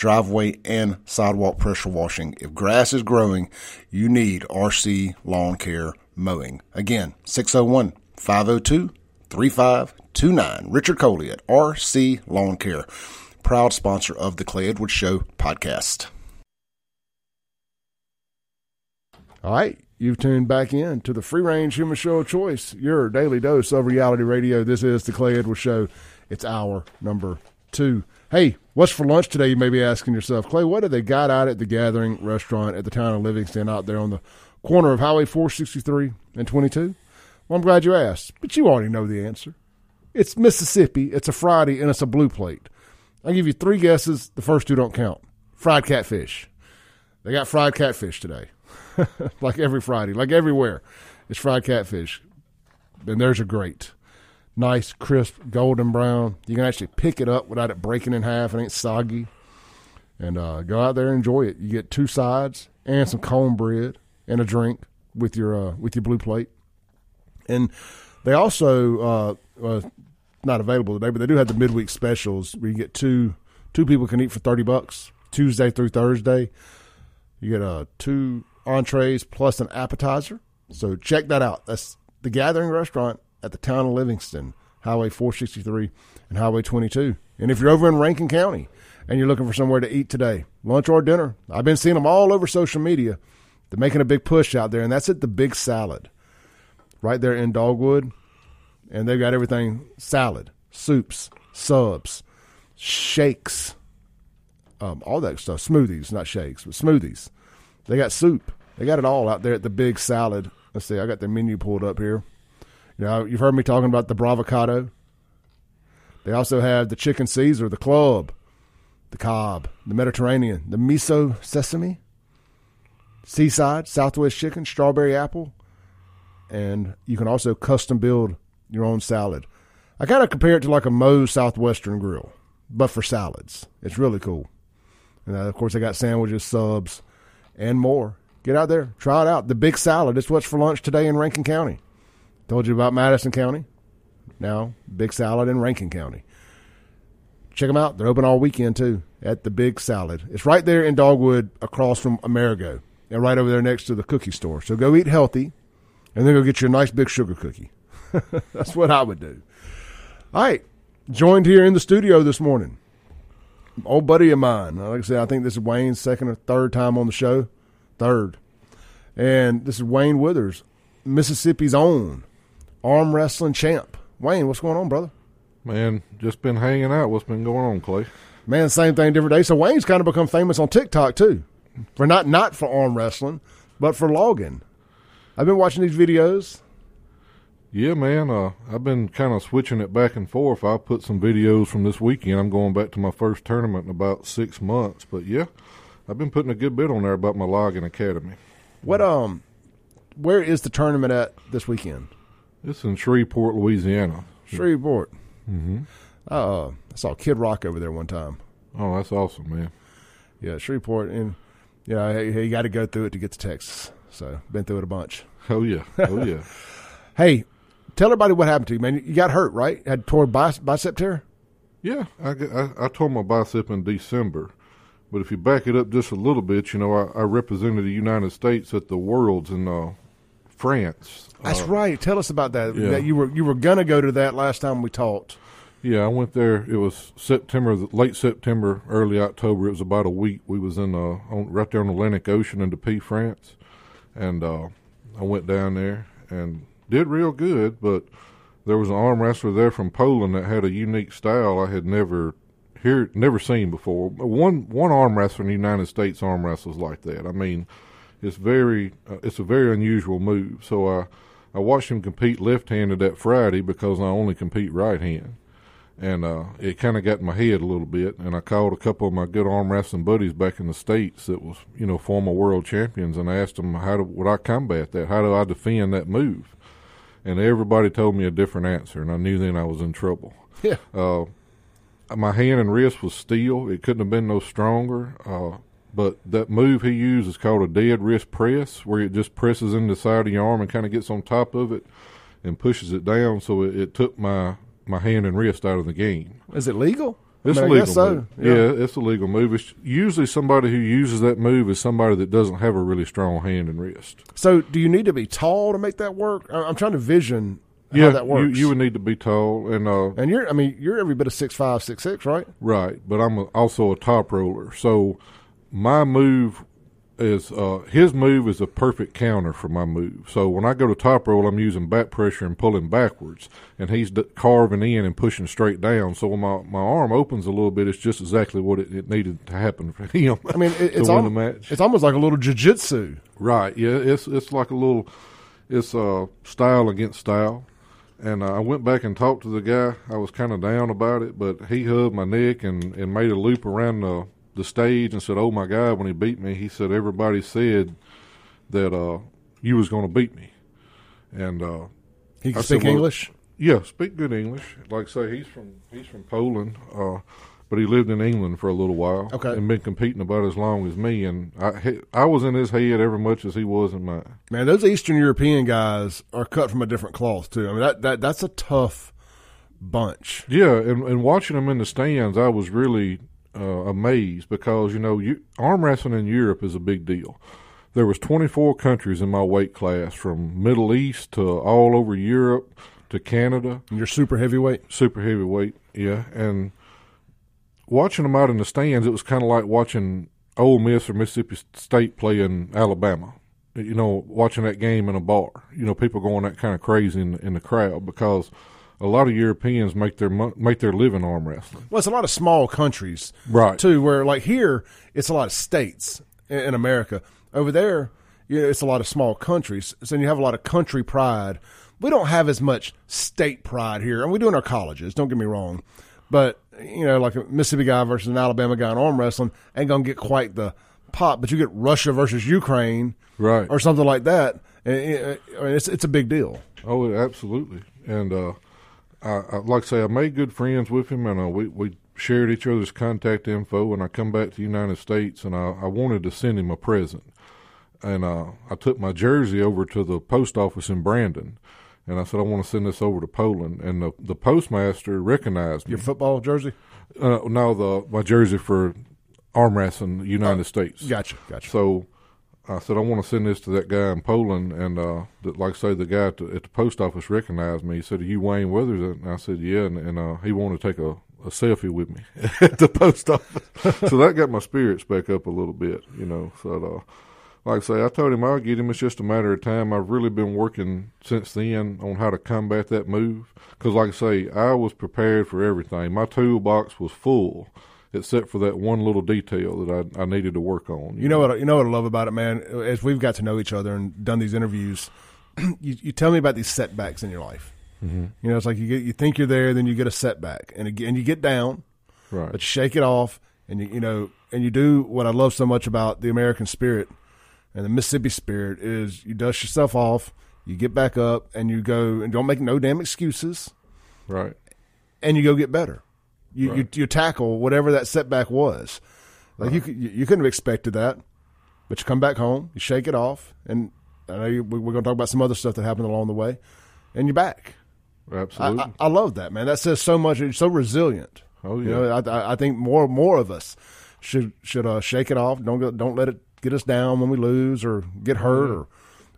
driveway and sidewalk pressure washing. If grass is growing, you need RC Lawn Care Mowing. Again, 601 502 3529. Richard Coley at RC Lawn Care, proud sponsor of the Clay Edwards Show podcast. All right, you've tuned back in to the free range human show of choice, your daily dose of reality radio. This is the Clay Edwards Show. It's hour number two. Hey, what's for lunch today? You may be asking yourself, Clay, what do they got out at the Gathering Restaurant at the town of Livingston out there on the corner of Highway 463 and 22? Well, I'm glad you asked, but you already know the answer. It's Mississippi, it's a Friday, and it's a blue plate. I'll give you three guesses. The first two don't count. Fried catfish. They got fried catfish today. like every Friday, like everywhere. It's fried catfish. And there's a great. Nice, crisp, golden brown. You can actually pick it up without it breaking in half. It ain't soggy. And uh, go out there and enjoy it. You get two sides and some cornbread and a drink with your uh, with your blue plate. And they also uh, uh, not available today, but they do have the midweek specials where you get two two people can eat for thirty bucks Tuesday through Thursday. You get uh, two entrees plus an appetizer. So check that out. That's the Gathering Restaurant at the town of Livingston, Highway 463 and Highway 22. And if you're over in Rankin County and you're looking for somewhere to eat today, lunch or dinner, I've been seeing them all over social media. They're making a big push out there, and that's at the Big Salad, right there in Dogwood. And they've got everything salad, soups, subs, shakes, um, all that stuff. Smoothies, not shakes, but smoothies. They got soup. They got it all out there at the Big Salad. Let's see, I got the menu pulled up here. You know, you've heard me talking about the Bravocado. They also have the chicken Caesar, the club, the Cobb, the Mediterranean, the miso sesame, seaside, Southwest chicken, strawberry apple, and you can also custom build your own salad. I kind of compare it to like a Moe's Southwestern grill, but for salads. It's really cool. And uh, of course, they got sandwiches, subs, and more. Get out there, try it out. The Big Salad. It's what's for lunch today in Rankin County. Told you about Madison County. Now, Big Salad in Rankin County. Check them out. They're open all weekend too at the Big Salad. It's right there in Dogwood across from Amerigo and right over there next to the cookie store. So go eat healthy and then go get you a nice big sugar cookie. That's what I would do. All right. Joined here in the studio this morning. Old buddy of mine. Like I said, I think this is Wayne's second or third time on the show. Third. And this is Wayne Withers, Mississippi's own arm wrestling champ. Wayne, what's going on, brother? Man, just been hanging out. What's been going on, Clay? Man, same thing, different day. So Wayne's kind of become famous on TikTok too, for not not for arm wrestling, but for logging. I've been watching these videos. Yeah, man. Uh, I've been kind of switching it back and forth. I put some videos from this weekend. I'm going back to my first tournament in about six months. But yeah, I've been putting a good bit on there about my logging academy. What um, where is the tournament at this weekend? It's in Shreveport, Louisiana. Shreveport. Mm-hmm. Uh, I saw Kid Rock over there one time. Oh, that's awesome, man. Yeah, Shreveport, and you know, he, he got to go through it to get to Texas. So been through it a bunch. Oh yeah, oh yeah. hey, tell everybody what happened to you, man. You got hurt, right? Had tore bicep, bicep tear. Yeah, I, I, I tore my bicep in December. But if you back it up just a little bit, you know, I, I represented the United States at the Worlds in uh, France. That's uh, right. Tell us about that. yeah. That you were you were gonna go to that last time we talked. Yeah, I went there. It was September, late September, early October. It was about a week. We was in uh, on, right there on the Atlantic Ocean in Dupuy, France, and uh, I went down there and did real good. But there was an arm wrestler there from Poland that had a unique style I had never hear never seen before. One one arm wrestler in the United States arm wrestles like that. I mean, it's very uh, it's a very unusual move. So I I watched him compete left handed that Friday because I only compete right hand and uh, it kind of got in my head a little bit. And I called a couple of my good arm wrestling buddies back in the states that was you know former world champions, and I asked them how do, would I combat that? How do I defend that move? And everybody told me a different answer, and I knew then I was in trouble. Yeah. Uh, my hand and wrist was steel; it couldn't have been no stronger. Uh, but that move he used is called a dead wrist press, where it just presses into the side of your arm and kind of gets on top of it and pushes it down. So it, it took my my hand and wrist out of the game. Is it legal? It's I a mean, I legal guess so. move. Yeah. it's a legal move. It's usually somebody who uses that move is somebody that doesn't have a really strong hand and wrist. So, do you need to be tall to make that work? I'm trying to vision how that works. You, you would need to be tall and uh, and you're, I mean, you're every bit of six five, six six, right? right, but I'm a, also a top roller. So my move is uh, his move is a perfect counter for my move. So when I go to top roll, I'm using back pressure and pulling backwards, and he's d- carving in and pushing straight down. So when my, my arm opens a little bit, it's just exactly what it, it needed to happen for him. I mean, it, it's al-. It's almost like a little jujitsu. Right. Yeah. It's it's like a little, it's uh style against style, and uh, I went back and talked to the guy. I was kind of down about it, but he hugged my neck and and made a loop around the the stage and said, "Oh my God!" When he beat me, he said everybody said that uh you was going to beat me, and uh He can I speak said, well, English. yeah, speak good English. Like I say, he's from he's from Poland, uh, but he lived in England for a little while. Okay. and been competing about as long as me. And I I was in his head every much as he was in mine. Man, those Eastern European guys are cut from a different cloth too. I mean, that, that that's a tough bunch. Yeah, and, and watching them in the stands, I was really uh, amazed because you know you, arm wrestling in Europe is a big deal. There was 24 countries in my weight class, from Middle East to all over Europe to Canada. And you're super heavyweight. super heavyweight, yeah. And watching them out in the stands, it was kind of like watching Ole Miss or Mississippi State playing Alabama. You know, watching that game in a bar. You know, people going that kind of crazy in, in the crowd because a lot of Europeans make their make their living arm wrestling. Well, it's a lot of small countries Right. too. Where like here, it's a lot of states in, in America. Over there, you know, it's a lot of small countries. So you have a lot of country pride. We don't have as much state pride here, and we do in our colleges. Don't get me wrong, but you know, like a Mississippi guy versus an Alabama guy in arm wrestling ain't gonna get quite the pop. But you get Russia versus Ukraine, Right. or something like that, and it, I mean, it's it's a big deal. Oh, absolutely. And uh, I, I, like I say, I made good friends with him, and uh, we we shared each other's contact info. And I come back to the United States, and I, I wanted to send him a present. And uh, I took my jersey over to the post office in Brandon, and I said I want to send this over to Poland. And the the postmaster recognized me. Your football jersey, Uh, no, the my jersey for arm wrestling, the United States. gotcha, gotcha. So I said, I want to send this to that guy in Poland. And uh, that, like I say, the guy at the, at the post office recognized me. He said, Are you Wayne Withers? And I said, Yeah. And, and uh, he wanted to take a, a selfie with me at the post office. so that got my spirits back up a little bit, you know. So, uh, like I say, I told him I'll get him. It's just a matter of time. I've really been working since then on how to combat that move. Because, like I say, I was prepared for everything. My toolbox was full, except for that one little detail that I, I needed to work on. You know what? You know what I love about it, man. As we've got to know each other and done these interviews, you, you tell me about these setbacks in your life. Mm-hmm. You know, it's like you get you think you're there, then you get a setback, and again you get down, Right. but you shake it off, and you you know, and you do what I love so much about the American spirit and the Mississippi spirit is you dust yourself off, you get back up, and you go and don't make no damn excuses, Right. and you go get better. You you, Right. you tackle whatever that setback was. Like you, you you couldn't have expected that, but you come back home, you shake it off, and I know you, we- we're going to talk about some other stuff that happened along the way, and you're back. I, Absolutely. I, I love that man. That says so much. You're so resilient. Oh, You yeah. know, I, I- I think more more of us should should uh, shake it off. Don't go, don't let it get us down when we lose or get hurt or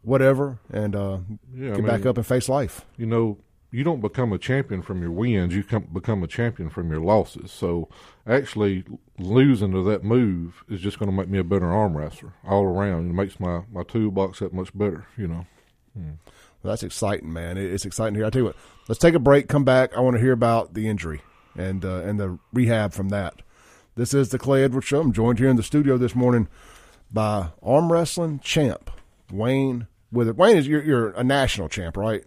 whatever, and uh, Yeah, I get back up and face life. you know, you don't become a champion from your wins. You come, become a champion from your losses. So actually losing to that move is just going to make me a better arm wrestler all around. It makes my, my toolbox that much better, you know. Well, that's exciting, man. It's exciting here. I tell you what, let's take a break. Come back. I want to hear about the injury and uh, and the rehab from that. This is the Clay Edwards Show. I'm joined here in the studio this morning by arm wrestling champ Wayne Withers. Wayne is you're, you're a national champ, right?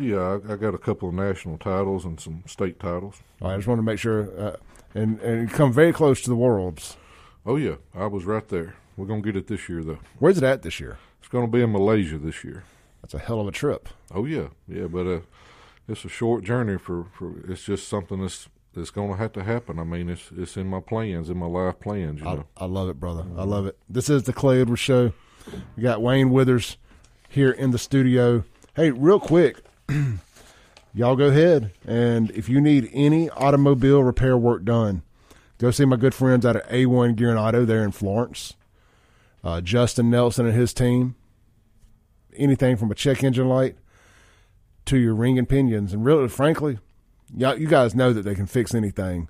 Yeah, I, I got a couple of national titles and some state titles. I just want to make sure, uh, and and come very close to the worlds. Oh yeah, I was right there. We're gonna get it this year though. Where's it at this year? It's gonna be in Malaysia this year. That's a hell of a trip. Oh yeah, yeah, but uh, it's a short journey for, for it's just something that's that's gonna have to happen. I mean, it's it's in my plans, in my life plans. You I, know, I love it, brother. I love it. This is the Clay Edwards Show. We got Wayne Withers here in the studio. Hey, real quick, y'all go ahead and if you need any automobile repair work done, go see my good friends out at A1 Gear and Auto there in Florence. Uh, Justin Nelson and his team. Anything from a check engine light to your ring and pinions, and really, frankly, y'all, you guys know that they can fix anything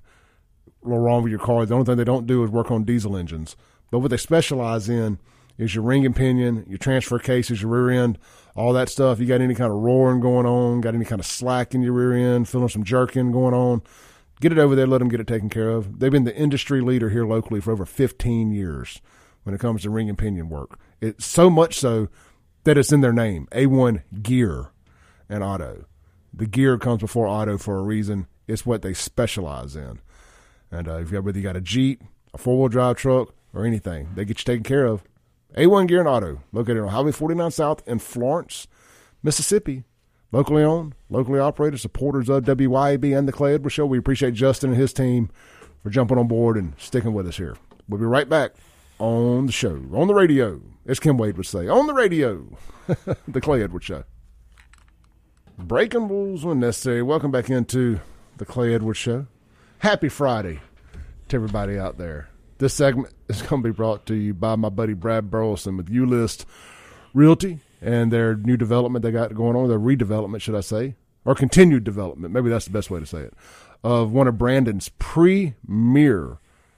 wrong with your car. The only thing they don't do is work on diesel engines. But what they specialize in is your ring and pinion, your transfer cases, your rear end, all that stuff. You got any kind of roaring going on, got any kind of slack in your rear end, feeling some jerking going on, get it over there, let them get it taken care of. They've been the industry leader here locally for over 15 years when it comes to ring and pinion work. It's so much so that it's in their name, A1 Gear and Auto. The gear comes before auto for a reason. It's what they specialize in. And uh, if you whether you got a Jeep, a four wheel drive truck, or anything, they get you taken care of. A1 Gear and Auto, located on Highway 49 South in Florence, Mississippi. Locally owned, locally operated, supporters of WYAB and the Clay Edwards Show. We appreciate Justin and his team for jumping on board and sticking with us here. We'll be right back on the show, on the radio, as Kim Wade would say, on the radio, the Clay Edwards Show. Breaking rules when necessary. Welcome back into the Clay Edwards Show. Happy Friday to everybody out there. This segment is going to be brought to you by my buddy Brad Burleson with U-List Realty and their new development they got going on, their redevelopment, should I say, or continued development. Maybe that's the best way to say it. Of one of Brandon's premier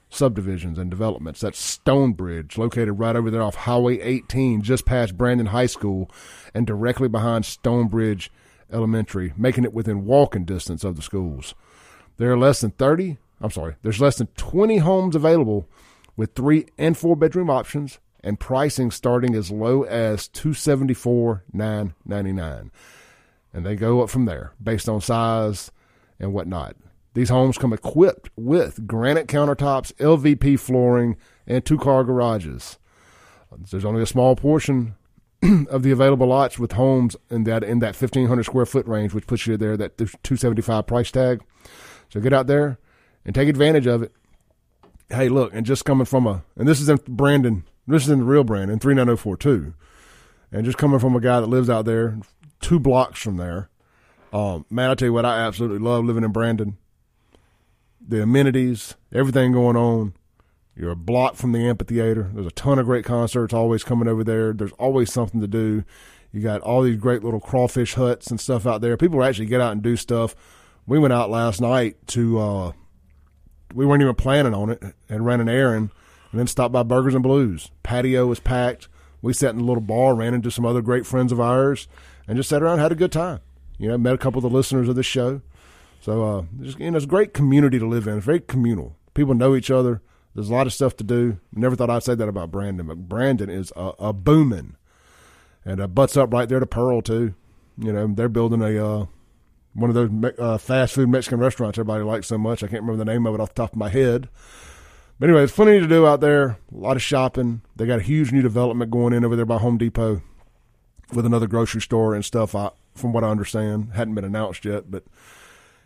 subdivisions and developments. That's Stonebridge, located right over there off Highway 18, just past Brandon High School, and directly behind Stonebridge Elementary, making it within walking distance of the schools. There are less than 30, I'm sorry, there's less than 20 homes available with three and four bedroom options and pricing starting as low as 274,999. And they go up from there based on size and whatnot. These homes come equipped with granite countertops, LVP flooring, and two car garages. There's only a small portion of the available lots with homes in that in that 1500 square foot range, which puts you there that 275 price tag. So get out there and take advantage of it. Hey, look, and just coming from a and this is in Brandon, this is in the real Brandon 39042, and just coming from a guy that lives out there, two blocks from there. Um, man, I tell you what, I absolutely love living in Brandon. The amenities, everything going on. You're a block from the amphitheater. There's a ton of great concerts always coming over there. There's always something to do. You got all these great little crawfish huts and stuff out there. People actually get out and do stuff. We went out last night to, uh, we weren't even planning on it and ran an errand and then stopped by Burgers and Blues. Patio was packed. We sat in a little bar, ran into some other great friends of ours, and just sat around, had a good time. You know, met a couple of the listeners of the show. So, uh, just, you know, it's a great community to live in. It's very communal. People know each other. There's a lot of stuff to do. Never thought I'd say that about Brandon, but Brandon is a, a booming, and butts up right there to Pearl too. You know, they're building a uh, one of those uh, fast food Mexican restaurants everybody likes so much. I can't remember the name of it off the top of my head. But anyway, it's plenty to do out there. A lot of shopping. They got a huge new development going in over there by Home Depot with another grocery store and stuff. I, from what I understand, hadn't been announced yet, but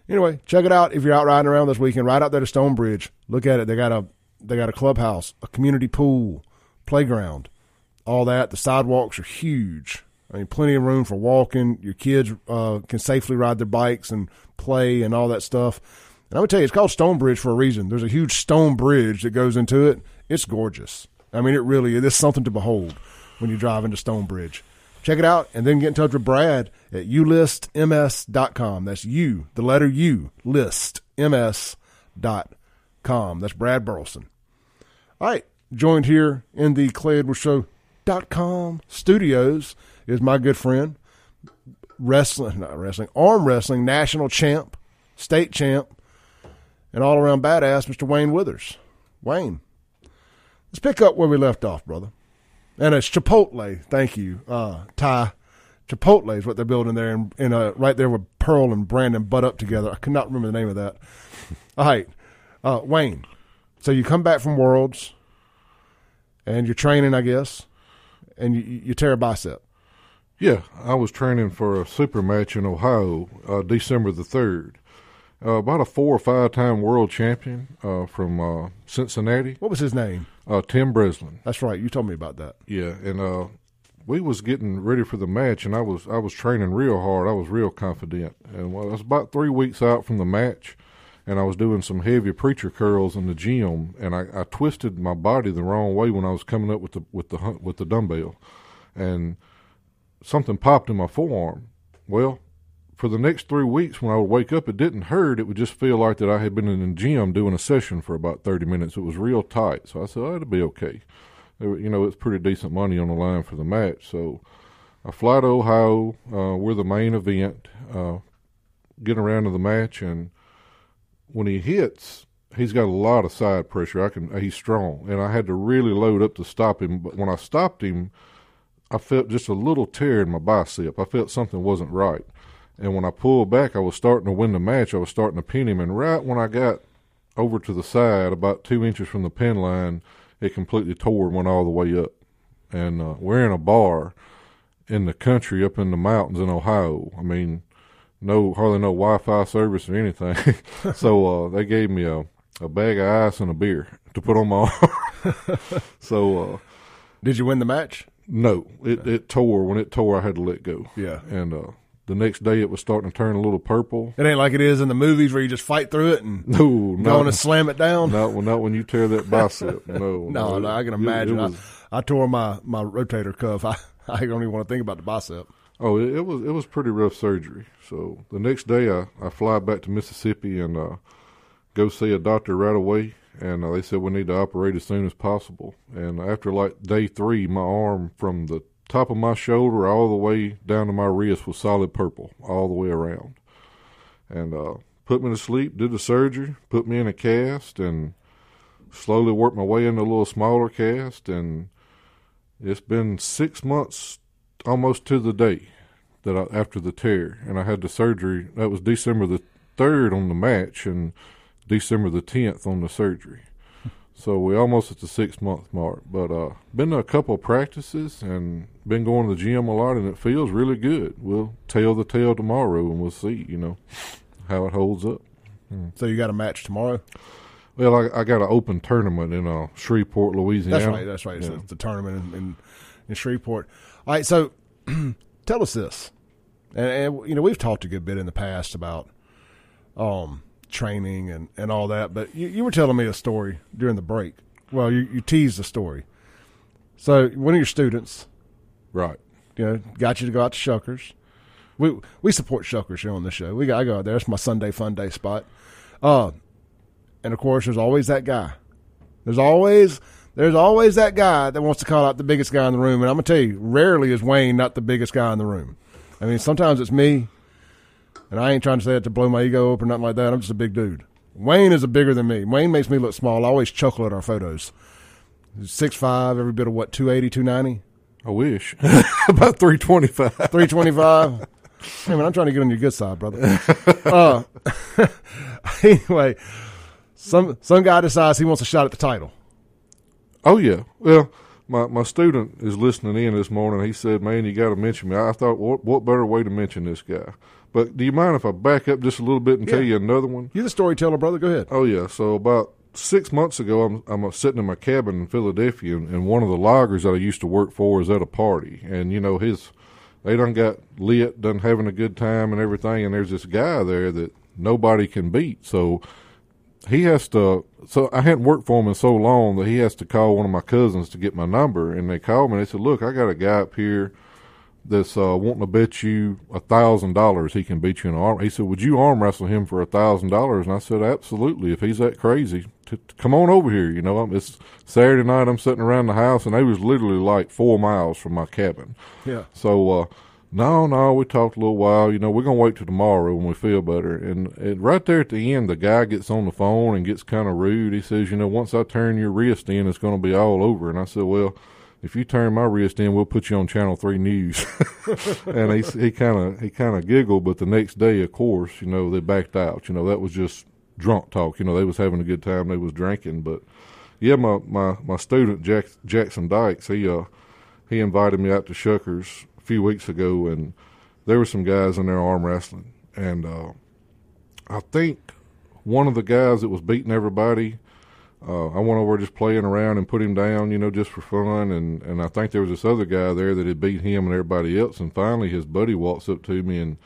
anyway, check it out if you're out riding around this weekend. Right out there to Stonebridge. Look at it. They got a they got a clubhouse, a community pool, playground, all that. The sidewalks are huge. I mean, plenty of room for walking. Your kids uh, can safely ride their bikes and play and all that stuff. And I'm gonna tell you, it's called Stonebridge for a reason. There's a huge stone bridge that goes into it. It's gorgeous. I mean, it really is something to behold when you drive into Stonebridge. Check it out and then get in touch with Brad at ulistms.com. That's you, the letter U, listms.com. That's Brad Burleson. All right, joined here in the Clay Edwards Show.com studios is my good friend, wrestling, not wrestling, arm wrestling national champ, state champ, and all around badass, Mr. Wayne Withers. Wayne, let's pick up where we left off, brother. And it's Chipotle. Thank you, uh, Ty. Chipotle is what they're building there, in, in uh, right there with Pearl and Brandon butt up together. I cannot remember the name of that. All right, uh, Wayne. So you come back from Worlds, and you're training, I guess, and you, you tear a bicep. Yeah, I was training for a super match in Ohio, uh, December the third. Uh, about a four or five time world champion uh, from uh, Cincinnati, What was his name? uh, Tim Breslin. That's right. You told me about that. Yeah, and uh, we was getting ready for the match, and I was I was training real hard. I was real confident, and well, I was about three weeks out from the match, and I was doing some heavy preacher curls in the gym, and I, I twisted my body the wrong way when I was coming up with the with the with the dumbbell, and something popped in my forearm. Well, for the next three weeks, when I would wake up, it didn't hurt. It would just feel like that I had been in the gym doing a session for about thirty minutes. It was real tight, so I said, "Oh, it'll be okay." You know, it's pretty decent money on the line for the match, so I fly to Ohio. Uh, we're the main event. Uh, get around to the match, and when he hits, he's got a lot of side pressure. I can. He's strong, and I had to really load up to stop him. But when I stopped him, I felt just a little tear in my bicep. I felt something wasn't right. And when I pulled back, I was starting to win the match. I was starting to pin him. And right when I got over to the side, about two inches from the pin line, it completely tore and went all the way up. And uh, we're in a bar in the country up in the mountains in Ohio. I mean, no, hardly no Wi Fi service or anything. so uh, they gave me a, a bag of ice and a beer to put on my arm. so, uh, Did you win the match? No, it, it tore. When it tore, I had to let go. Yeah. And uh, the next day, it was starting to turn a little purple. It ain't like it is in the movies where you just fight through it and No, not, and slam it down. not, when, not when you tear that bicep. No, No, no, I can It- imagine. It, was, I, I tore my, my rotator cuff. I, I don't even want to think about the bicep. oh, it, it was it was pretty rough surgery. So the next day, I, I fly back to Mississippi and uh, go see a doctor right away. And uh, they said we need to operate as soon as possible. And after like day three, my arm from the top of my shoulder all the way down to my wrist was solid purple all the way around. And uh, put me to sleep, did the surgery, put me in a cast, and slowly worked my way into a little smaller cast. And it's been six months almost to the day that I, after the tear, and I had the surgery. That was December the third on the match, and December the tenth on the surgery. So we almost at the six month mark, but uh, been to a couple of practices and been going to the gym a lot, and it feels really good. We'll tell the tale tomorrow, and we'll see, you know, how it holds up. So you got a match tomorrow? Well, I, I got an open tournament in uh, Shreveport, Louisiana. That's right. That's right. It's Yeah. the tournament in, in, in Shreveport. All right. So tell us this, and, and you know we've talked a good bit in the past about um, training and, and all that, but you, you were telling me a story during the break. Well, you, you teased the story. So one of your students, Right. you know, got you to go out to Shuckers. We we support Shuckers here on the show. We got I go out there. It's my Sunday fun day spot. Uh, and of course, there's always that guy. There's always there's always that guy that wants to call out the biggest guy in the room. And I'm gonna tell you, rarely is Wayne not the biggest guy in the room. I mean, sometimes it's me, and I ain't trying to say it to blow my ego up or nothing like that. I'm just a big dude. Wayne is a bigger than me. Wayne makes me look small. I always chuckle at our photos. Six five, every bit of what 280, 290? I wish. About 325. 325. hey, man, I'm trying to get on your good side, brother. uh, anyway, some some guy decides he wants a shot at the title. Oh yeah. Well, my my student is listening in this morning. He said, "Man, you got to mention me." I thought, what what better way to mention this guy? But do you mind if I back up just a little bit and tell you another one? You're the storyteller, brother. Go ahead. Oh yeah. So about six months ago, I'm I'm sitting in my cabin in Philadelphia, and, and one of the loggers that I used to work for is at a party, and you know his they done got lit, done having a good time and everything, and there's this guy there that nobody can beat. So he has to. So I hadn't worked for him in so long that he has to call one of my cousins to get my number, and they called me. and They said, "Look, I got a guy up here." That's uh, wanting to bet you a thousand dollars he can beat you in an arm. He said, "Would you arm wrestle him for a thousand dollars?" And I said, "Absolutely. If he's that crazy, t- t- come on over here." You know, I'm- it's Saturday night. I'm sitting around the house, and they was literally like four miles from my cabin. Yeah. So, uh, no, no, we talked a little while. You know, we're gonna wait till tomorrow when we feel better. And, and right there at the end, the guy gets on the phone and gets kind of rude. He says, "You know, once I turn your wrist in, it's gonna be all over." And I said, "Well." If you turn my wrist in, we'll put you on Channel Three News. and he he kind of he kind of giggled, but the next day, of course, you know, they backed out. You know, that was just drunk talk. You know, they was having a good time, they was drinking, but yeah, my my my student Jack, Jackson Dykes, he uh he invited me out to Shuckers a few weeks ago, and there were some guys in there arm wrestling, and uh, I think one of the guys that was beating everybody uh, I went over just playing around and put him down, you know, just for fun. And, and I think there was this other guy there that had beat him and everybody else. And finally, his buddy walks up to me and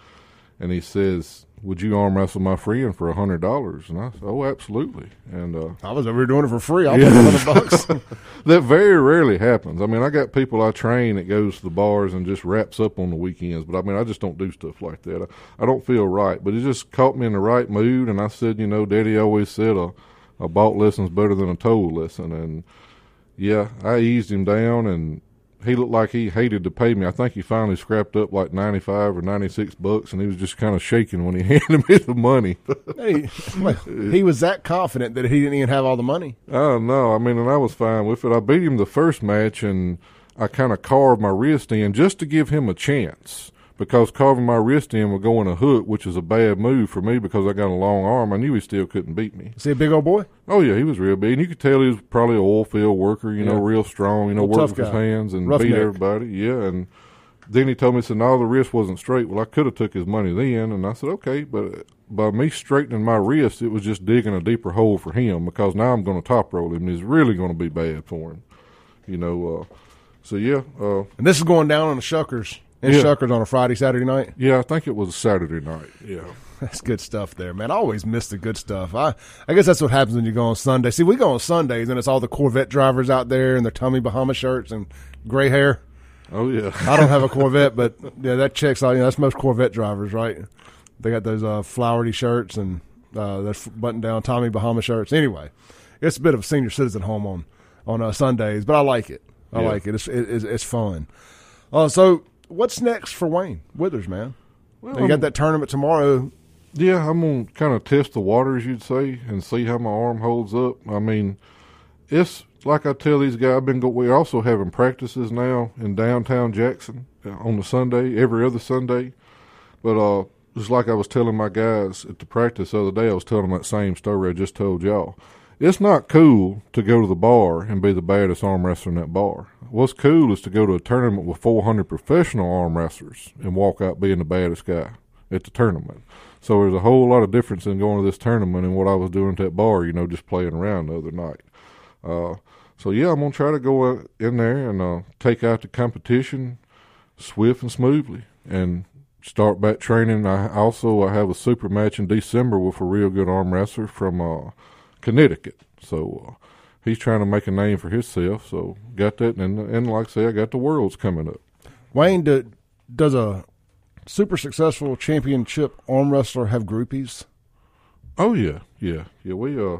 and he says, "Would you arm wrestle my friend for a hundred dollars?" And I said, "Oh, absolutely." And uh, I was over here doing it for free. I'll yeah. hundred bucks. that very rarely happens. I mean, I got people I train that goes to the bars and just wraps up on the weekends. But I mean, I just don't do stuff like that. I, I don't feel right. But it just caught me in the right mood. And I said, you know, Daddy always said a a bought lesson's better than a told lesson. And yeah, I eased him down, and he looked like he hated to pay me. I think he finally scrapped up like ninety five or ninety six bucks, and he was just kind of shaking when he handed me the money. hey, he was that confident that he didn't even have all the money. Oh no, I mean, and I was fine with it. I beat him the first match, and I kind of carved my wrist in just to give him a chance because carving my wrist in would go in a hook, which is a bad move for me because I got a long arm. I knew he still couldn't beat me. Is he a big old boy? Oh yeah, he was real big, and you could tell he was probably an oil field worker. You yeah. know, real strong. You know, work with his hands and Rough beat neck. everybody. Yeah, and then he told me, he said, "No, the wrist wasn't straight." Well, I could have took his money then, and I said, "Okay," but by me straightening my wrist, it was just digging a deeper hole for him because now I'm going to top roll him, and it's really going to be bad for him. You know, uh, so yeah. Uh, and this is going down on the Shuckers in yeah. Shuckers on a Friday, Saturday night? Yeah, I think it was a Saturday night. Yeah. That's good stuff there, man. I always miss the good stuff. I, I guess that's what happens when you go on Sunday. See, we go on Sundays and it's all the Corvette drivers out there in their Tommy Bahama shirts and gray hair. Oh yeah. I don't have a Corvette, but yeah, that checks out. You know, that's most Corvette drivers, right? They got those uh, flowery shirts and uh, those button down Tommy Bahama shirts. Anyway, it's a bit of a senior citizen home on on uh, Sundays, but I like it. I yeah. like it. It's, it, it's, it's fun. Uh, so what's next for Wayne Withers, man? Well, you got that tournament tomorrow. Yeah, I'm gonna kind of test the waters, you'd say, and see how my arm holds up. I mean, it's like I tell these guys. I've been. Go, we're also having practices now in downtown Jackson uh, on the Sunday, every other Sunday. But uh, just like I was telling my guys at the practice the other day, I was telling them that same story I just told y'all. It's not cool to go to the bar and be the baddest arm wrestler in that bar. What's cool is to go to a tournament with 400 professional arm wrestlers and walk out being the baddest guy at the tournament. So there's a whole lot of difference in going to this tournament and what I was doing at that bar, you know, just playing around the other night. Uh, so yeah, I'm gonna try to go in there and uh, take out the competition swift and smoothly, and start back training. I also I have a super match in December with a real good arm wrestler from uh, Connecticut. So uh, he's trying to make a name for himself. So got that, and and like I say, I got the worlds coming up. Wayne, do, does a super successful championship arm wrestler have groupies? Oh yeah, yeah, yeah. We uh,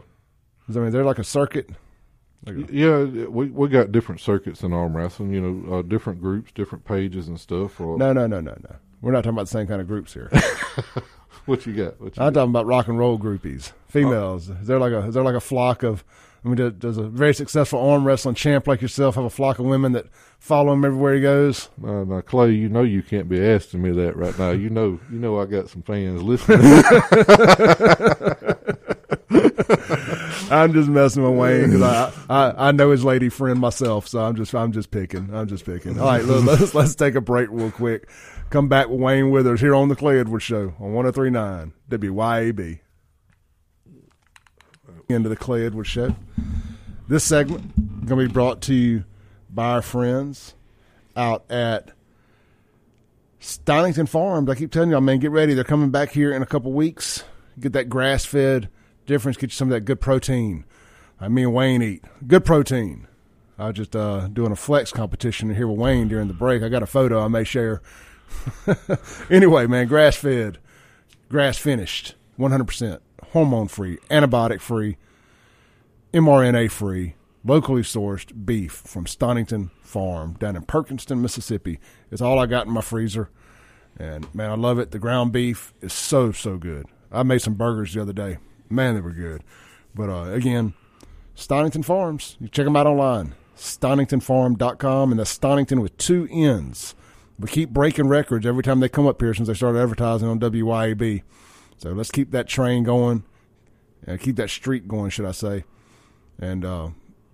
I mean, they're like a circuit. Like a, yeah, we we got different circuits in arm wrestling. You know, uh, different groups, different pages and stuff. no, no, no, no, no. We're not talking about the same kind of groups here. what you got? What you I'm got? talking about rock and roll groupies, females. Oh. Is there like a is there like a flock of? I mean, does a very successful arm wrestling champ like yourself have a flock of women that follow him everywhere he goes? Uh, now, Clay, you know you can't be asking me that right now. You know, you know I got some fans listening. I'm just messing with Wayne because I, I I know his lady friend myself, so I'm just I'm just picking. I'm just picking. All right, let's let's take a break real quick. Come back with Wayne Withers here on the Clay Edwards Show on 1039 WYAB. Into the Clay Edwards Show. This segment going to be brought to you by our friends out at Stonington Farms. I keep telling y'all, man, get ready. They're coming back here in a couple weeks. Get that grass fed difference, get you some of that good protein. I mean, Wayne eat good protein. I was just uh, doing a flex competition here with Wayne during the break. I got a photo I may share anyway, man, grass fed, grass finished, 100%, hormone free, antibiotic free, mRNA free, locally sourced beef from Stonington Farm down in Perkinston, Mississippi. It's all I got in my freezer. And man, I love it. The ground beef is so, so good. I made some burgers the other day. Man, they were good. But uh, again, Stonington Farms, you check them out online. StoningtonFarm.com, and that's Stonington with two N's. We keep breaking records every time they come up here since they started advertising on WYAB. So let's keep that train going, and keep that streak going, should I say, and uh,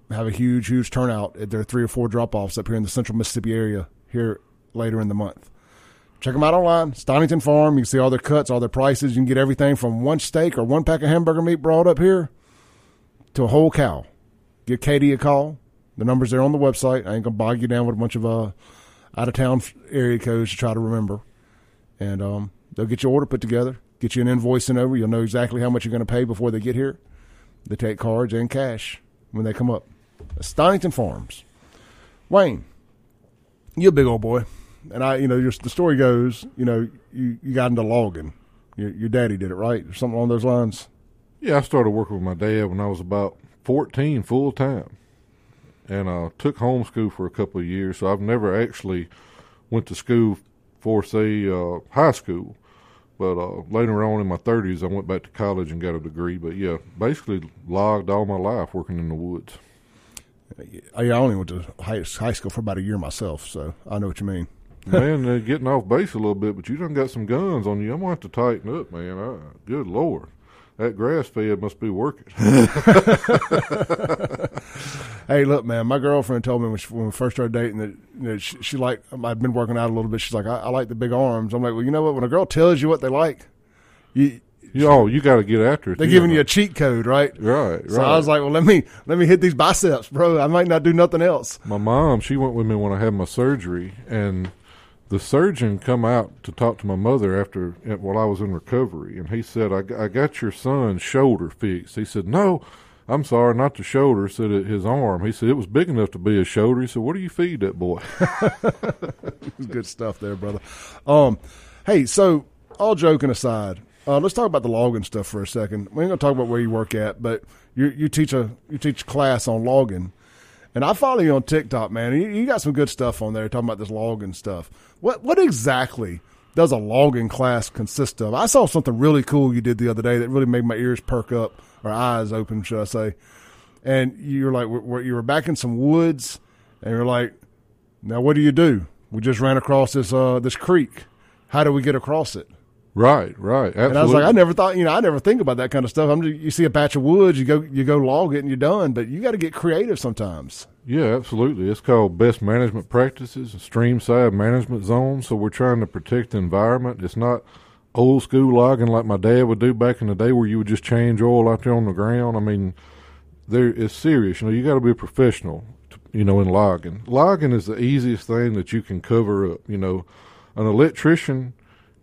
have a huge, huge turnout at their three or four drop offs up here in the central Mississippi area here later in the month. Check them out online, Stonington Farm. You can see all their cuts, all their prices. You can get everything from one steak or one pack of hamburger meat brought up here to a whole cow. Give Katie a call. The number's there on the website. I ain't gonna bog you down with a bunch of uh, out of town area codes to try to remember. And um, they'll get your order put together, get you an invoice sent over. You'll know exactly how much you're going to pay before they get here. They take cards and cash when they come up. Stonington Farms. Wayne, you a big old boy, and I, you know, your, the story goes, you know, you, you got into logging. Your, your daddy did it, right? Or something along those lines. Yeah, I started working with my dad when I was about 14 full time. And I uh, took homeschool for a couple of years, so I've never actually went to school for, say, uh, high school. But uh, later on in my 30s, I went back to college and got a degree. But yeah, basically logged all my life working in the woods. I only went to high, high school for about a year myself, so I know what you mean. man, they're getting off base a little bit, but you done got some guns on you. I'm gonna have to tighten up, man. I, good lord, that grass fed must be working. hey, look, man, my girlfriend told me when, she, when we first started dating that, that she, she liked. I'd been working out a little bit. She's like, I, I like the big arms. I'm like, well, you know what? When a girl tells you what they like, you you, oh, you got to get after it. They're giving you a cheat code, right? Right, right. So I was like, well, let me let me hit these biceps, bro. I might not do nothing else. My mom, she went with me when I had my surgery, and the surgeon come out to talk to my mother after while I was in recovery, and he said, I, I got your son's shoulder fixed. He said, no. I'm sorry, not the shoulder. Said his arm. He said it was big enough to be a shoulder. He said, "What do you feed that boy?" Good stuff there, brother. Um, hey, so all joking aside, uh, let's talk about the logging stuff for a second. We ain't gonna talk about where you work at, but you you teach a you teach class on logging, and I follow you on TikTok, man. You, you got some good stuff on there talking about this logging stuff. What what exactly does a logging class consist of? I saw something really cool you did the other day that really made my ears perk up or eyes open, should I say? And you're like, you were back in some woods, and you're like, now what do you do? We just ran across this uh, this creek. How do we get across it? Right, right. Absolutely. And I was like, I never thought, you know, I never think about that kind of stuff. I'm just, you see a patch of woods, you go, you go log it, and you're done. But you got to get creative sometimes. Yeah, absolutely. It's called best management practices, stream side management zones. So we're trying to protect the environment. It's not old school logging like my dad would do back in the day, where you would just change oil out there on the ground. I mean, there it's serious. You know, you got to be a professional. To, you know, in logging, logging is the easiest thing that you can cover up. You know, an electrician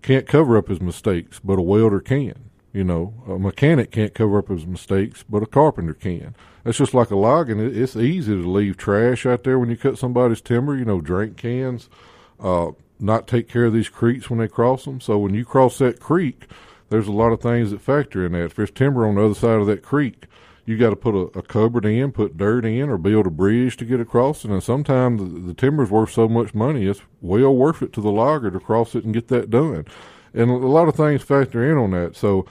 can't cover up his mistakes, but a welder can. You know, a mechanic can't cover up his mistakes, but a carpenter can. That's just like a logging. It's easy to leave trash out there when you cut somebody's timber. You know, drink cans, uh, not take care of these creeks when they cross them. So when you cross that creek, there's a lot of things that factor in that. If there's timber on the other side of that creek, you got to put a, a culvert in, put dirt in, or build a bridge to get across. And sometimes the, the timber's worth so much money, it's well worth it to the logger to cross it and get that done. And a lot of things factor in on that. So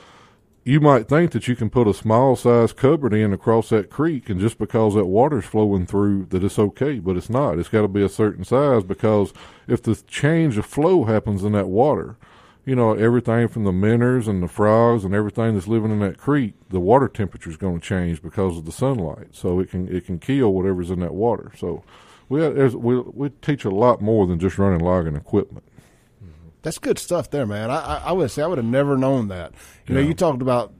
you might think that you can put a small size culvert in across that creek, and just because that water's flowing through, that it's okay, but it's not. It's got to be a certain size because if the change of flow happens in that water, you know, everything from the minnows and the frogs and everything that's living in that creek, the water temperature is going to change because of the sunlight. So it can it can kill whatever's in that water. So we we we teach a lot more than just running logging equipment. That's good stuff there, man. I, I, I would say I would have never known that. You yeah. know, you talked about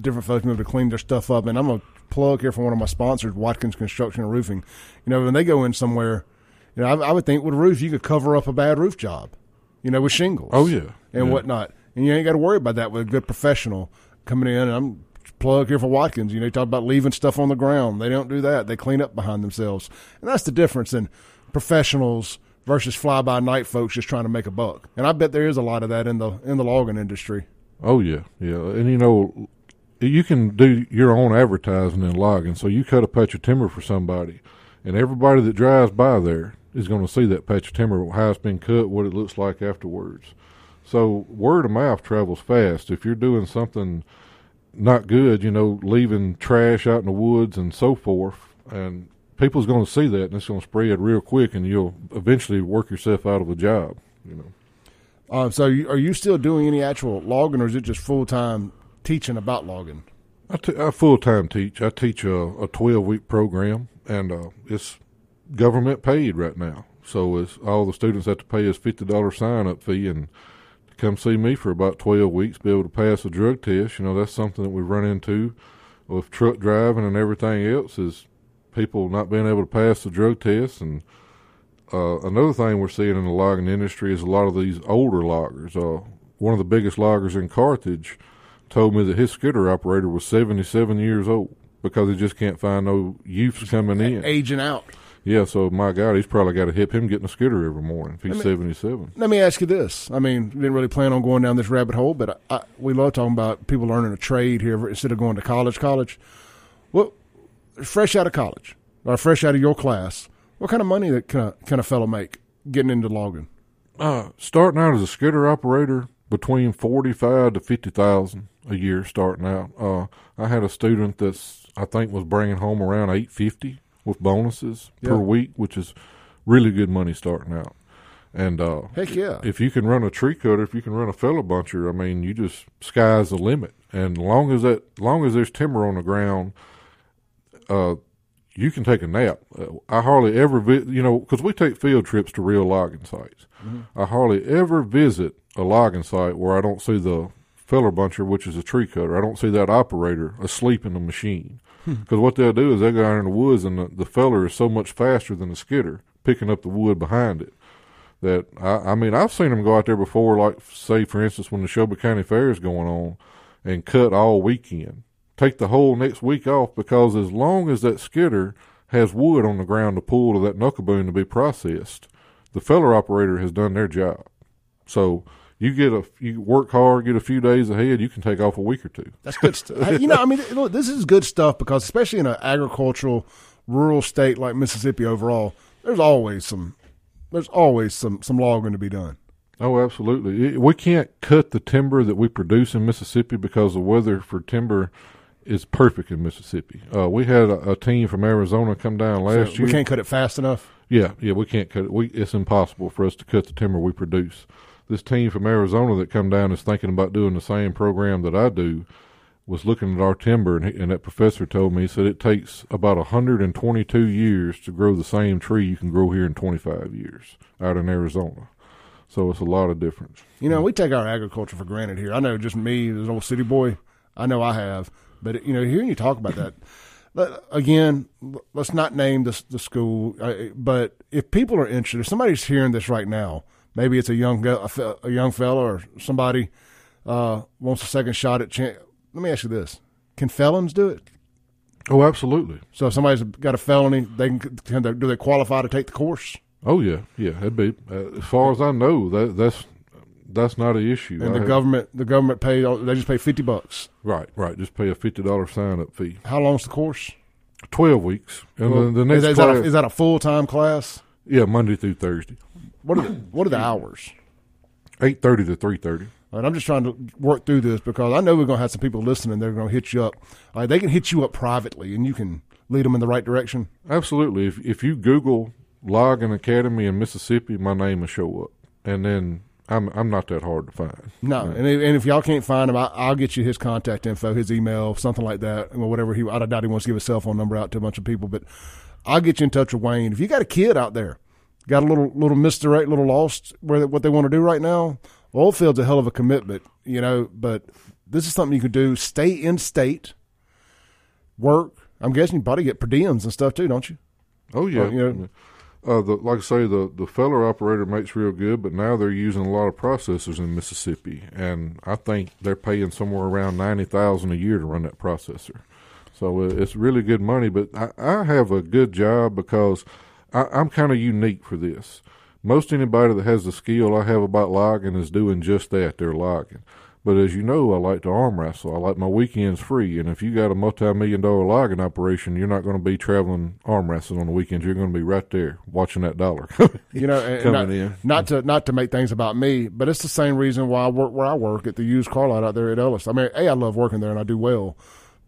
different folks being able to clean their stuff up, and I'm a plug here for one of my sponsors, Watkins Construction and Roofing. You know, when they go in somewhere, you know, I, I would think with a roof you could cover up a bad roof job you know, with shingles. Oh yeah, and yeah. whatnot. And you ain't got to worry about that with a good professional coming in. And I'm plug here for Watkins. You know, you talk about leaving stuff on the ground. They don't do that. They clean up behind themselves, and that's the difference in professionals versus fly by night folks just trying to make a buck. And I bet there is a lot of that in the in the logging industry. Oh yeah, yeah, and you know, you can do your own advertising in logging. So you cut a patch of timber for somebody, and everybody that drives by there is going to see that patch of timber, how it's been cut, what it looks like afterwards. So word of mouth travels fast. If you're doing something not good, you know, leaving trash out in the woods and so forth, and people's going to see that, and it's going to spread real quick, and you'll eventually work yourself out of a job. You know. Um, so, you, are you still doing any actual logging, or is it just full time teaching about logging? I, t- I full time teach. I teach a, a twelve week program, and uh, it's government paid right now. So it's all the students have to pay is fifty dollars sign up fee, and come see me for about twelve weeks, be able to pass a drug test. You know, that's something that we run into with truck driving and everything else is people not being able to pass the drug test and uh, another thing we're seeing in the logging industry is a lot of these older loggers. Uh, one of the biggest loggers in Carthage told me that his skidder operator was 77 years old because he just can't find no youths coming in. Aging out. Yeah, so my God, he's probably got to hip him getting a skidder every morning if he's me, 77. Let me ask you this. I mean, didn't really plan on going down this rabbit hole, but I, I, we love talking about people learning a trade here instead of going to college. College. Well, fresh out of college or fresh out of your class, what kind of money that can a, can a fellow make getting into logging? Uh, starting out as a skidder operator, between forty five to fifty thousand a year starting out. Uh, I had a student that's I think was bringing home around eight fifty with bonuses yeah. per week, which is really good money starting out. And uh, heck yeah, if you can run a tree cutter, if you can run a feller buncher, I mean, you just sky's the limit. And long as that, long as there's timber on the ground, uh, you can take a nap. Uh, I hardly ever, vi- you know, because we take field trips to real logging sites. Mm-hmm. I hardly ever visit a logging site where I don't see the feller buncher, which is a tree cutter. I don't see that operator asleep in the machine. Because what they'll do is they'll go out in the woods, and the, the feller is so much faster than the skidder picking up the wood behind it. That I, I mean, I've seen them go out there before, like say for instance, when the Neshoba County Fair is going on, and cut all weekend take the whole next week off because as long as that skidder has wood on the ground to pull to that knuckle boom to be processed, the feller operator has done their job. So you get a you work hard, get a few days ahead, you can take off a week or two. That's good stuff. you know, I mean, look, this is good stuff because especially in an agricultural, rural state like Mississippi overall, there's always some there's always some some logging to be done. Oh, absolutely. We can't cut the timber that we produce in Mississippi because the weather for timber is perfect in Mississippi. Uh, we had a, a, team from Arizona come down last so year. We can't cut it fast enough. Yeah, yeah, we can't cut it. We it's impossible for us to cut the timber we produce. This team from Arizona that come down is thinking about doing the same program that I do. Was looking at our timber, and, he, and that professor told me he said it takes about 122 years to grow the same tree you can grow here in 25 years out in Arizona. So it's a lot of difference. You know, we take our agriculture for granted here. I know just me, as an old city boy, I know I have. But you know, hearing you talk about that, again, let's not name the the school. Uh, but if people are interested, if somebody's hearing this right now, maybe it's a young a young fellow or somebody uh, wants a second shot at. Chance. Let me ask you this: Can felons do it? Oh, absolutely. So if somebody's got a felony, they can, can they, do they qualify to take the course? Oh yeah, yeah. That'd be uh, as far as I know. That that's that's not an issue. And I the have, government, the government pay. They just pay fifty bucks. Right, right. Just pay a fifty dollar sign up fee. How long's the course? Twelve weeks. And well, the, the, next is, that a, is that a full time class? Yeah, Monday through Thursday. What are the, what are the hours? Eight thirty to three thirty. And I'm just trying to work through this because I know we're going to have some people listening. They're going to hit you up. Uh, they can hit you up privately, and you can lead them in the right direction. Absolutely. If if you Google Logging Academy in Mississippi, my name will show up, and then I'm I'm not that hard to find. No, and if, and if y'all can't find him, I, will get you his contact info, his email, something like that, or whatever he. I doubt he wants to give his cell phone number out to a bunch of people, but I'll get you in touch with Wayne. If you got a kid out there, got a little little misdirect, little lost where what they want to do right now, Oilfield's a hell of a commitment, you know. But this is something you could do. Stay in state, work. I'm guessing you probably get per diems and stuff too, don't you? Oh yeah, uh, you know, uh, the, like I say, the the feller operator makes real good, but now they're using a lot of processors in Mississippi, and I think they're paying somewhere around ninety thousand a year to run that processor. So uh, it's really good money. But I, I have a good job because I, I'm kind of unique for this. Most anybody that has the skill I have about logging is doing just that. They're logging. But as you know, I like to arm wrestle. I like my weekends free. And if you got a multi-million dollar logging operation, you're not going to be traveling arm wrestling on the weekends. You're going to be right there watching that dollar. you know, and not, in. not to not to make things about me, but it's the same reason why I work where I work at the used car lot out there at Ellis. I mean, a I love working there and I do well,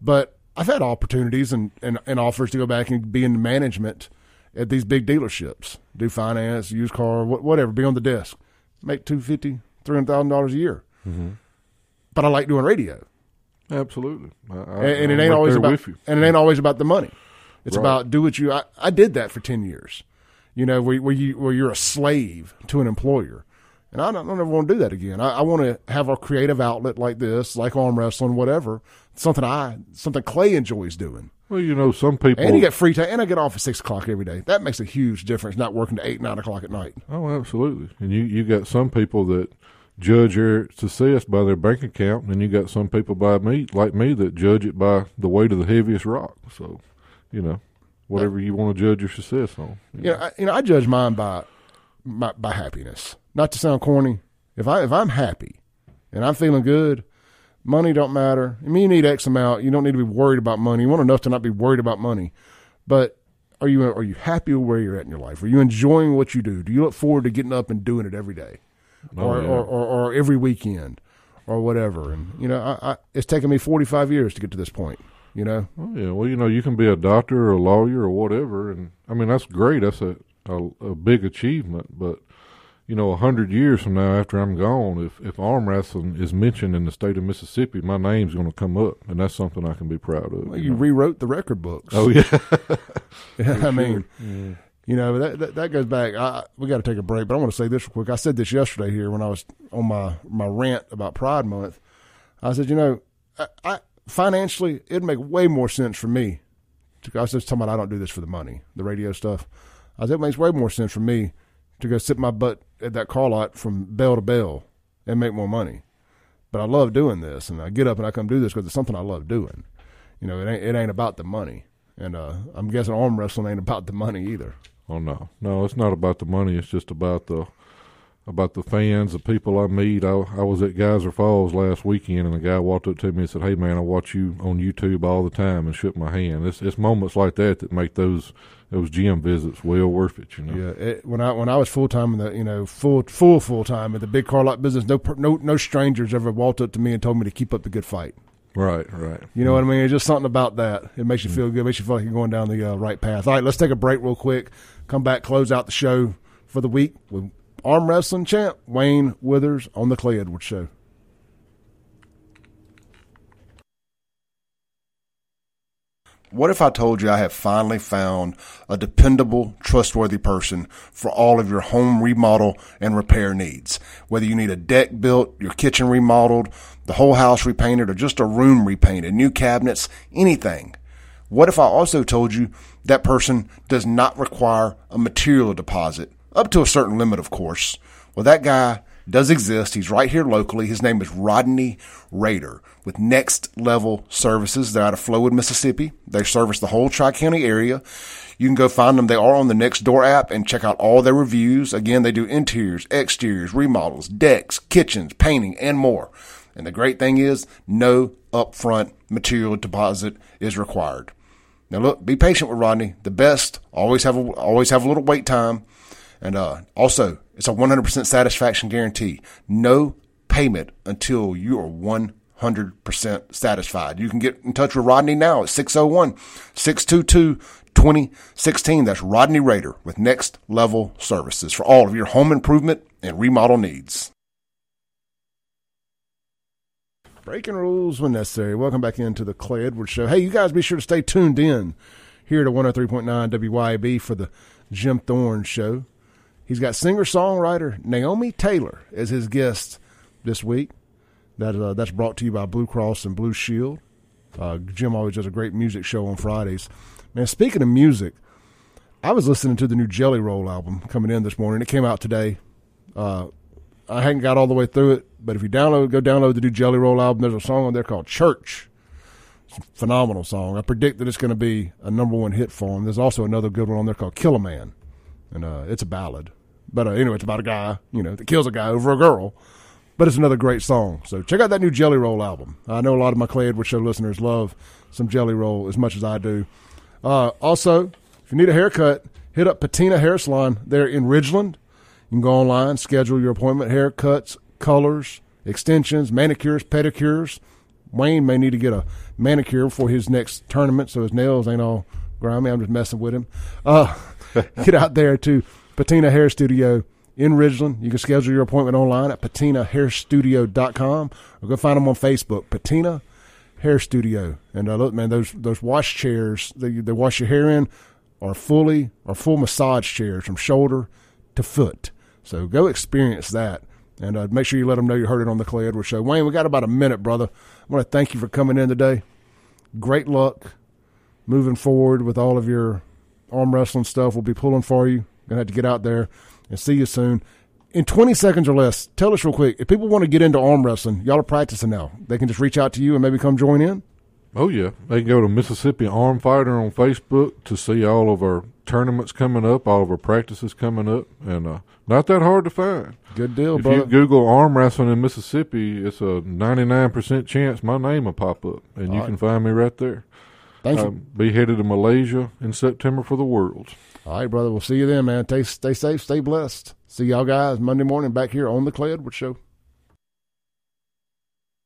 but I've had opportunities and, and, and offers to go back and be in management at these big dealerships, do finance, used car, whatever, be on the desk, make two fifty, three hundred thousand dollars a year. Mm-hmm. But I like doing radio. Absolutely, I, and, and it ain't always about and it ain't always about the money. It's right. about do what you. I, I did that for ten years. You know, where, where you where you're a slave to an employer. And I don't, I don't ever want to do that again. I, I want to have a creative outlet like this, like arm wrestling, whatever. Something I, something Clay enjoys doing. Well, you know, some people. And you get free time, and I get off at six o'clock every day. That makes a huge difference. Not working to eight, nine o'clock at night. Oh, absolutely. And you you got some people that judge their success by their bank account, and you got some people by me like me that judge it by the weight of the heaviest rock. So, you know, whatever you want to judge your success on. You, you know, I, you know, I judge mine by my, by happiness. Not to sound corny, if I if I'm happy and I'm feeling good, money don't matter. I mean, you need X amount. You don't need to be worried about money. You want enough to not be worried about money. But are you are you happy with where you're at in your life? Are you enjoying what you do? Do you look forward to getting up and doing it every day, oh, or, yeah. or, or, or every weekend, or whatever? And you know, I, I, it's taken me 45 years to get to this point. You know. Oh yeah. Well, you know, you can be a doctor or a lawyer or whatever, and I mean that's great. That's a a, a big achievement, but you know, a hundred years from now, after I'm gone, if if arm wrestling is mentioned in the state of Mississippi, my name's going to come up, and that's something I can be proud of. Well, you, you know? rewrote the record books. Oh yeah, yeah I mean, yeah. you know that, that, that goes back. I, we got to take a break, but I want to say this real quick. I said this yesterday here when I was on my my rant about Pride Month. I said, you know, I, I financially it'd make way more sense for me. To, I was just talking about I don't do this for the money, the radio stuff. I said it makes way more sense for me to go sit my butt at that car lot from bell to bell and make more money. But I love doing this, and I get up and I come do this because it's something I love doing. You know, it ain't it ain't about the money, and uh, I'm guessing arm wrestling ain't about the money either. Oh no, no, it's not about the money. It's just about the about the fans, the people I meet. I, I was at Geyser Falls last weekend, and the guy walked up to me and said, "Hey, man, I watch you on YouTube all the time," and shook my hand. It's it's moments like that that make those those gym visits well worth it. You know. Yeah. It, when I when I was full time in the you know full full full time in the big car lot business, no no no strangers ever walked up to me and told me to keep up the good fight. Right, right. You know what I mean? It's just something about that. It makes you feel good. It makes you feel like you're going down the uh, right path. All right, let's take a break real quick. Come back, close out the show for the week with arm wrestling champ Wayne Withers on the Clay Edwards Show. What if I told you I have finally found a dependable, trustworthy person for all of your home remodel and repair needs? Whether you need a deck built, your kitchen remodeled, the whole house repainted, or just a room repainted, new cabinets, anything. What if I also told you that person does not require a material deposit? Up to a certain limit, of course. Well, that guy does exist. He's right here locally. His name is Rodney Rader with Next Level Services. They're out of Flowood, Mississippi. They service the whole Tri County area. You can go find them. They are on the Next Door app and check out all their reviews. Again, they do interiors, exteriors, remodels, decks, kitchens, painting, and more. And the great thing is, no upfront material deposit is required. Now, look, be patient with Rodney. The best always have a, always have a little wait time. And uh, also, it's a 100% satisfaction guarantee. No payment until you are 100% satisfied. You can get in touch with Rodney now at 601 622 2016. That's Rodney Rader with Next Level Services for all of your home improvement and remodel needs. Breaking rules when necessary. Welcome back into the Clay Edwards Show. Hey, you guys be sure to stay tuned in here to 103.9 WYAB for the Jim Thorne Show. He's got singer songwriter Naomi Taylor as his guest this week. That uh, that's brought to you by Blue Cross and Blue Shield. Uh, Jim always does a great music show on Fridays. Man, speaking of music, I was listening to the new Jelly Roll album coming in this morning. It came out today. Uh, I hadn't got all the way through it, but if you download, go download the new Jelly Roll album. There's a song on there called Church. It's a phenomenal song. I predict that it's going to be a number one hit for him. There's also another good one on there called Kill a Man, and uh, it's a ballad. But uh, anyway, it's about a guy, you know, that kills a guy over a girl. But it's another great song. So check out that new Jelly Roll album. I know a lot of my Clay Edwards Show listeners love some Jelly Roll as much as I do. Uh, also, if you need a haircut, hit up Patina Hair Salon there in Ridgeland. You can go online, schedule your appointment, haircuts, colors, extensions, manicures, pedicures. Wayne may need to get a manicure for his next tournament, so his nails ain't all grimy. I'm just messing with him. Uh, get out there to Patina Hair Studio in Ridgeland. You can schedule your appointment online at patinahairstudio.com or go find them on Facebook, Patina Hair Studio. And uh, look, man, those those wash chairs they, they wash your hair in are fully are full massage chairs from shoulder to foot. So go experience that. And uh, make sure you let them know you heard it on the Clay Edwards Show. Wayne, we got about a minute, brother. I want to thank you for coming in today. Great luck moving forward with all of your arm wrestling stuff. We'll be pulling for you. Gonna have to get out there and see you soon. In 20 seconds or less, tell us real quick if people want to get into arm wrestling, y'all are practicing now. They can just reach out to you and maybe come join in. Oh yeah, they can go to Mississippi Arm Fighter on Facebook to see all of our tournaments coming up, all of our practices coming up, and uh, not that hard to find. Good deal, if brother. you Google arm wrestling in Mississippi, it's a ninety nine percent chance my name will pop up, and All you right. can find me right there. Thank you. I'll be headed to Malaysia in September for the World. All right, brother. We'll see you then, man. Stay, stay safe, stay blessed. See y'all guys Monday morning back here on the Clay Edwards Show.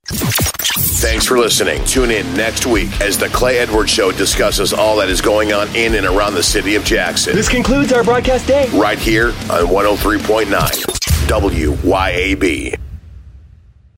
Thanks for listening. Tune in next week as the Clay Edwards Show discusses all that is going on in and around the city of Jackson. This concludes our broadcast day. Right here on 103.9 WYAB.